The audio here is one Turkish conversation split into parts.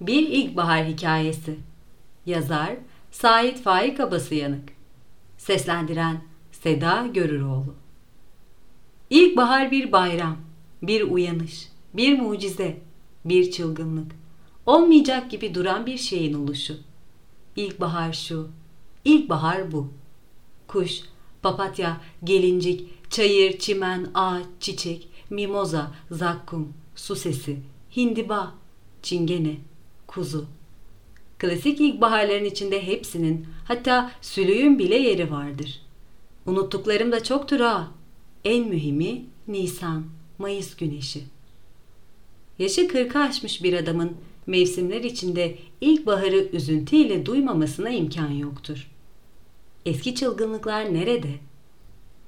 Bir İlkbahar Hikayesi Yazar Sait Faik Abasıyanık Seslendiren Seda Görüroğlu İlkbahar bir bayram, bir uyanış, bir mucize, bir çılgınlık. Olmayacak gibi duran bir şeyin oluşu. İlkbahar şu, ilkbahar bu. Kuş, papatya, gelincik, çayır, çimen, ağaç, çiçek, mimoza, zakkum, su sesi, hindiba, çingene, kuzu. Klasik ilkbaharların içinde hepsinin hatta sülüğün bile yeri vardır. Unuttuklarım da çoktur ha. En mühimi Nisan, Mayıs güneşi. Yaşı kırkı aşmış bir adamın mevsimler içinde ilkbaharı üzüntüyle duymamasına imkan yoktur. Eski çılgınlıklar nerede?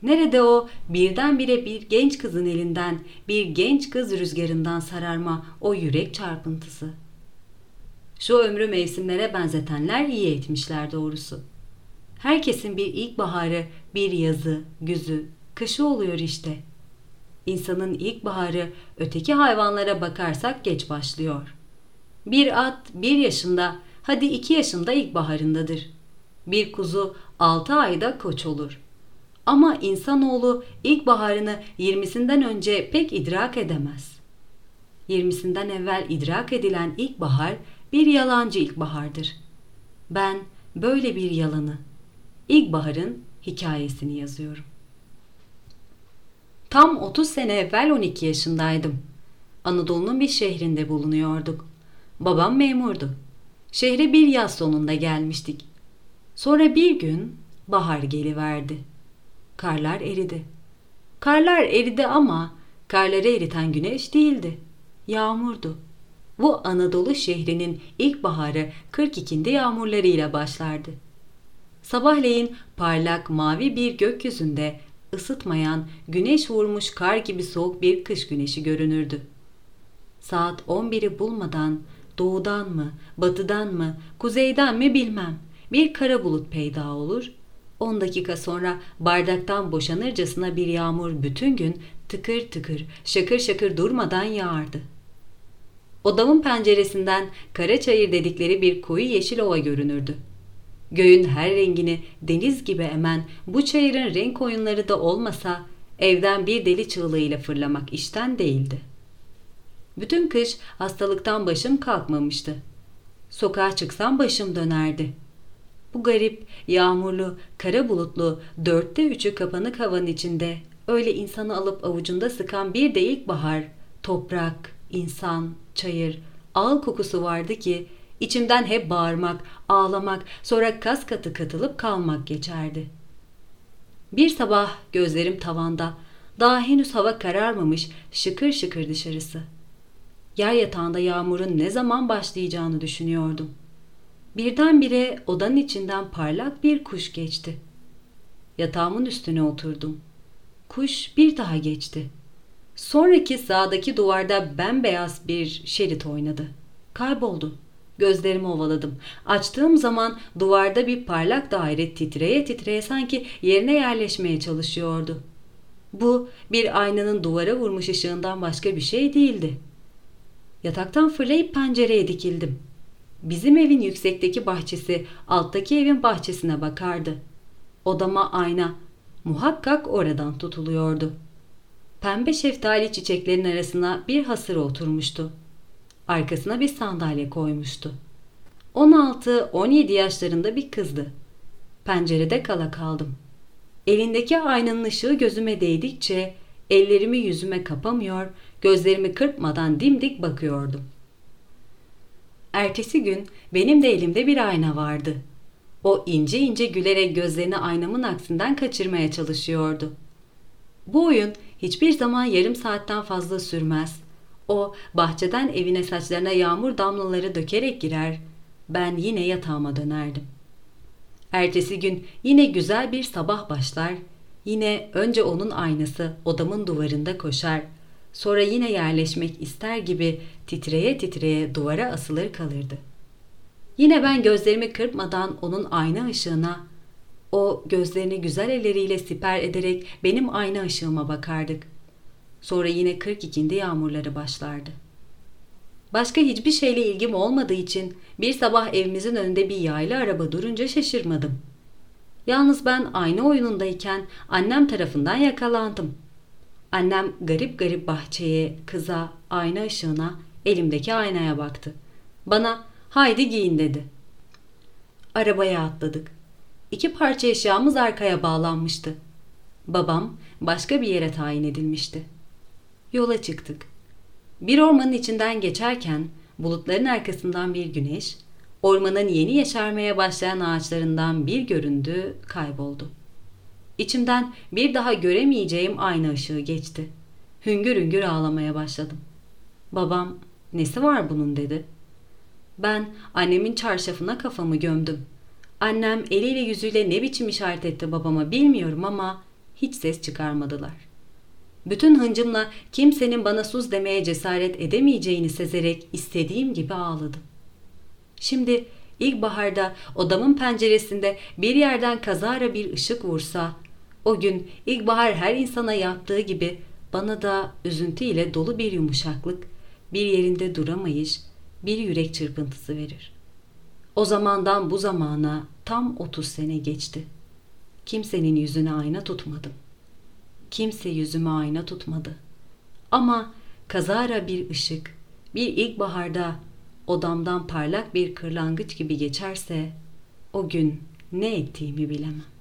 Nerede o birdenbire bir genç kızın elinden, bir genç kız rüzgarından sararma o yürek çarpıntısı? Şu ömrü mevsimlere benzetenler iyi etmişler doğrusu. Herkesin bir ilkbaharı, bir yazı, güzü, kışı oluyor işte. İnsanın ilkbaharı öteki hayvanlara bakarsak geç başlıyor. Bir at bir yaşında, hadi iki yaşında ilkbaharındadır. Bir kuzu altı ayda koç olur. Ama insanoğlu ilkbaharını yirmisinden önce pek idrak edemez. Yirmisinden evvel idrak edilen ilkbahar bir yalancı ilkbahardır. Ben böyle bir yalanı, ilkbaharın hikayesini yazıyorum. Tam 30 sene evvel 12 yaşındaydım. Anadolu'nun bir şehrinde bulunuyorduk. Babam memurdu. Şehre bir yaz sonunda gelmiştik. Sonra bir gün bahar geliverdi. Karlar eridi. Karlar eridi ama karları eriten güneş değildi. Yağmurdu. Bu Anadolu şehrinin ilkbaharı 42'nde yağmurlarıyla başlardı. Sabahleyin parlak mavi bir gökyüzünde ısıtmayan, güneş vurmuş kar gibi soğuk bir kış güneşi görünürdü. Saat 11'i bulmadan doğudan mı, batıdan mı, kuzeyden mi bilmem bir kara bulut peyda olur. 10 dakika sonra bardaktan boşanırcasına bir yağmur bütün gün tıkır tıkır, şakır şakır durmadan yağardı. Odamın penceresinden kara çayır dedikleri bir koyu yeşil ova görünürdü. Göğün her rengini deniz gibi emen bu çayırın renk oyunları da olmasa evden bir deli çığlığıyla fırlamak işten değildi. Bütün kış hastalıktan başım kalkmamıştı. Sokağa çıksam başım dönerdi. Bu garip, yağmurlu, kara bulutlu, dörtte üçü kapanık havanın içinde öyle insanı alıp avucunda sıkan bir de ilkbahar, toprak, insan, çayır, ağıl kokusu vardı ki içimden hep bağırmak, ağlamak, sonra kas katı katılıp kalmak geçerdi. Bir sabah gözlerim tavanda, daha henüz hava kararmamış, şıkır şıkır dışarısı. Yer yatağında yağmurun ne zaman başlayacağını düşünüyordum. Birdenbire odanın içinden parlak bir kuş geçti. Yatağımın üstüne oturdum. Kuş bir daha geçti. Sonraki sağdaki duvarda bembeyaz bir şerit oynadı. Kayboldu. Gözlerimi ovaladım. Açtığım zaman duvarda bir parlak daire titreye titreye sanki yerine yerleşmeye çalışıyordu. Bu bir aynanın duvara vurmuş ışığından başka bir şey değildi. Yataktan fırlayıp pencereye dikildim. Bizim evin yüksekteki bahçesi alttaki evin bahçesine bakardı. Odama ayna muhakkak oradan tutuluyordu. Pembe şeftali çiçeklerin arasına bir hasır oturmuştu. Arkasına bir sandalye koymuştu. 16-17 yaşlarında bir kızdı. Pencerede kala kaldım. Elindeki aynanın ışığı gözüme değdikçe ellerimi yüzüme kapamıyor, gözlerimi kırpmadan dimdik bakıyordum. Ertesi gün benim de elimde bir ayna vardı. O ince ince gülerek gözlerini aynamın aksinden kaçırmaya çalışıyordu. Bu oyun hiçbir zaman yarım saatten fazla sürmez. O bahçeden evine saçlarına yağmur damlaları dökerek girer. Ben yine yatağıma dönerdim. Ertesi gün yine güzel bir sabah başlar. Yine önce onun aynası odamın duvarında koşar. Sonra yine yerleşmek ister gibi titreye titreye duvara asılır kalırdı. Yine ben gözlerimi kırpmadan onun ayna ışığına, o gözlerini güzel elleriyle siper ederek benim ayna ışığıma bakardık. Sonra yine 42'inde yağmurları başlardı. Başka hiçbir şeyle ilgim olmadığı için bir sabah evimizin önünde bir yaylı araba durunca şaşırmadım. Yalnız ben aynı oyunundayken annem tarafından yakalandım. Annem garip garip bahçeye, kıza, ayna ışığına, elimdeki aynaya baktı. Bana haydi giyin dedi. Arabaya atladık. İki parça eşyamız arkaya bağlanmıştı. Babam başka bir yere tayin edilmişti. Yola çıktık. Bir ormanın içinden geçerken bulutların arkasından bir güneş, ormanın yeni yeşermeye başlayan ağaçlarından bir göründü, kayboldu. İçimden bir daha göremeyeceğim ayna ışığı geçti. Hüngür hüngür ağlamaya başladım. Babam, nesi var bunun dedi. Ben annemin çarşafına kafamı gömdüm. Annem eliyle yüzüyle ne biçim işaret etti babama bilmiyorum ama hiç ses çıkarmadılar. Bütün hıncımla kimsenin bana sus demeye cesaret edemeyeceğini sezerek istediğim gibi ağladım. Şimdi ilkbaharda odamın penceresinde bir yerden kazara bir ışık vursa, o gün ilkbahar her insana yaptığı gibi bana da üzüntüyle dolu bir yumuşaklık, bir yerinde duramayış, bir yürek çırpıntısı verir. O zamandan bu zamana tam 30 sene geçti. Kimsenin yüzüne ayna tutmadım. Kimse yüzüme ayna tutmadı. Ama kazara bir ışık, bir ilkbaharda odamdan parlak bir kırlangıç gibi geçerse o gün ne ettiğimi bilemem.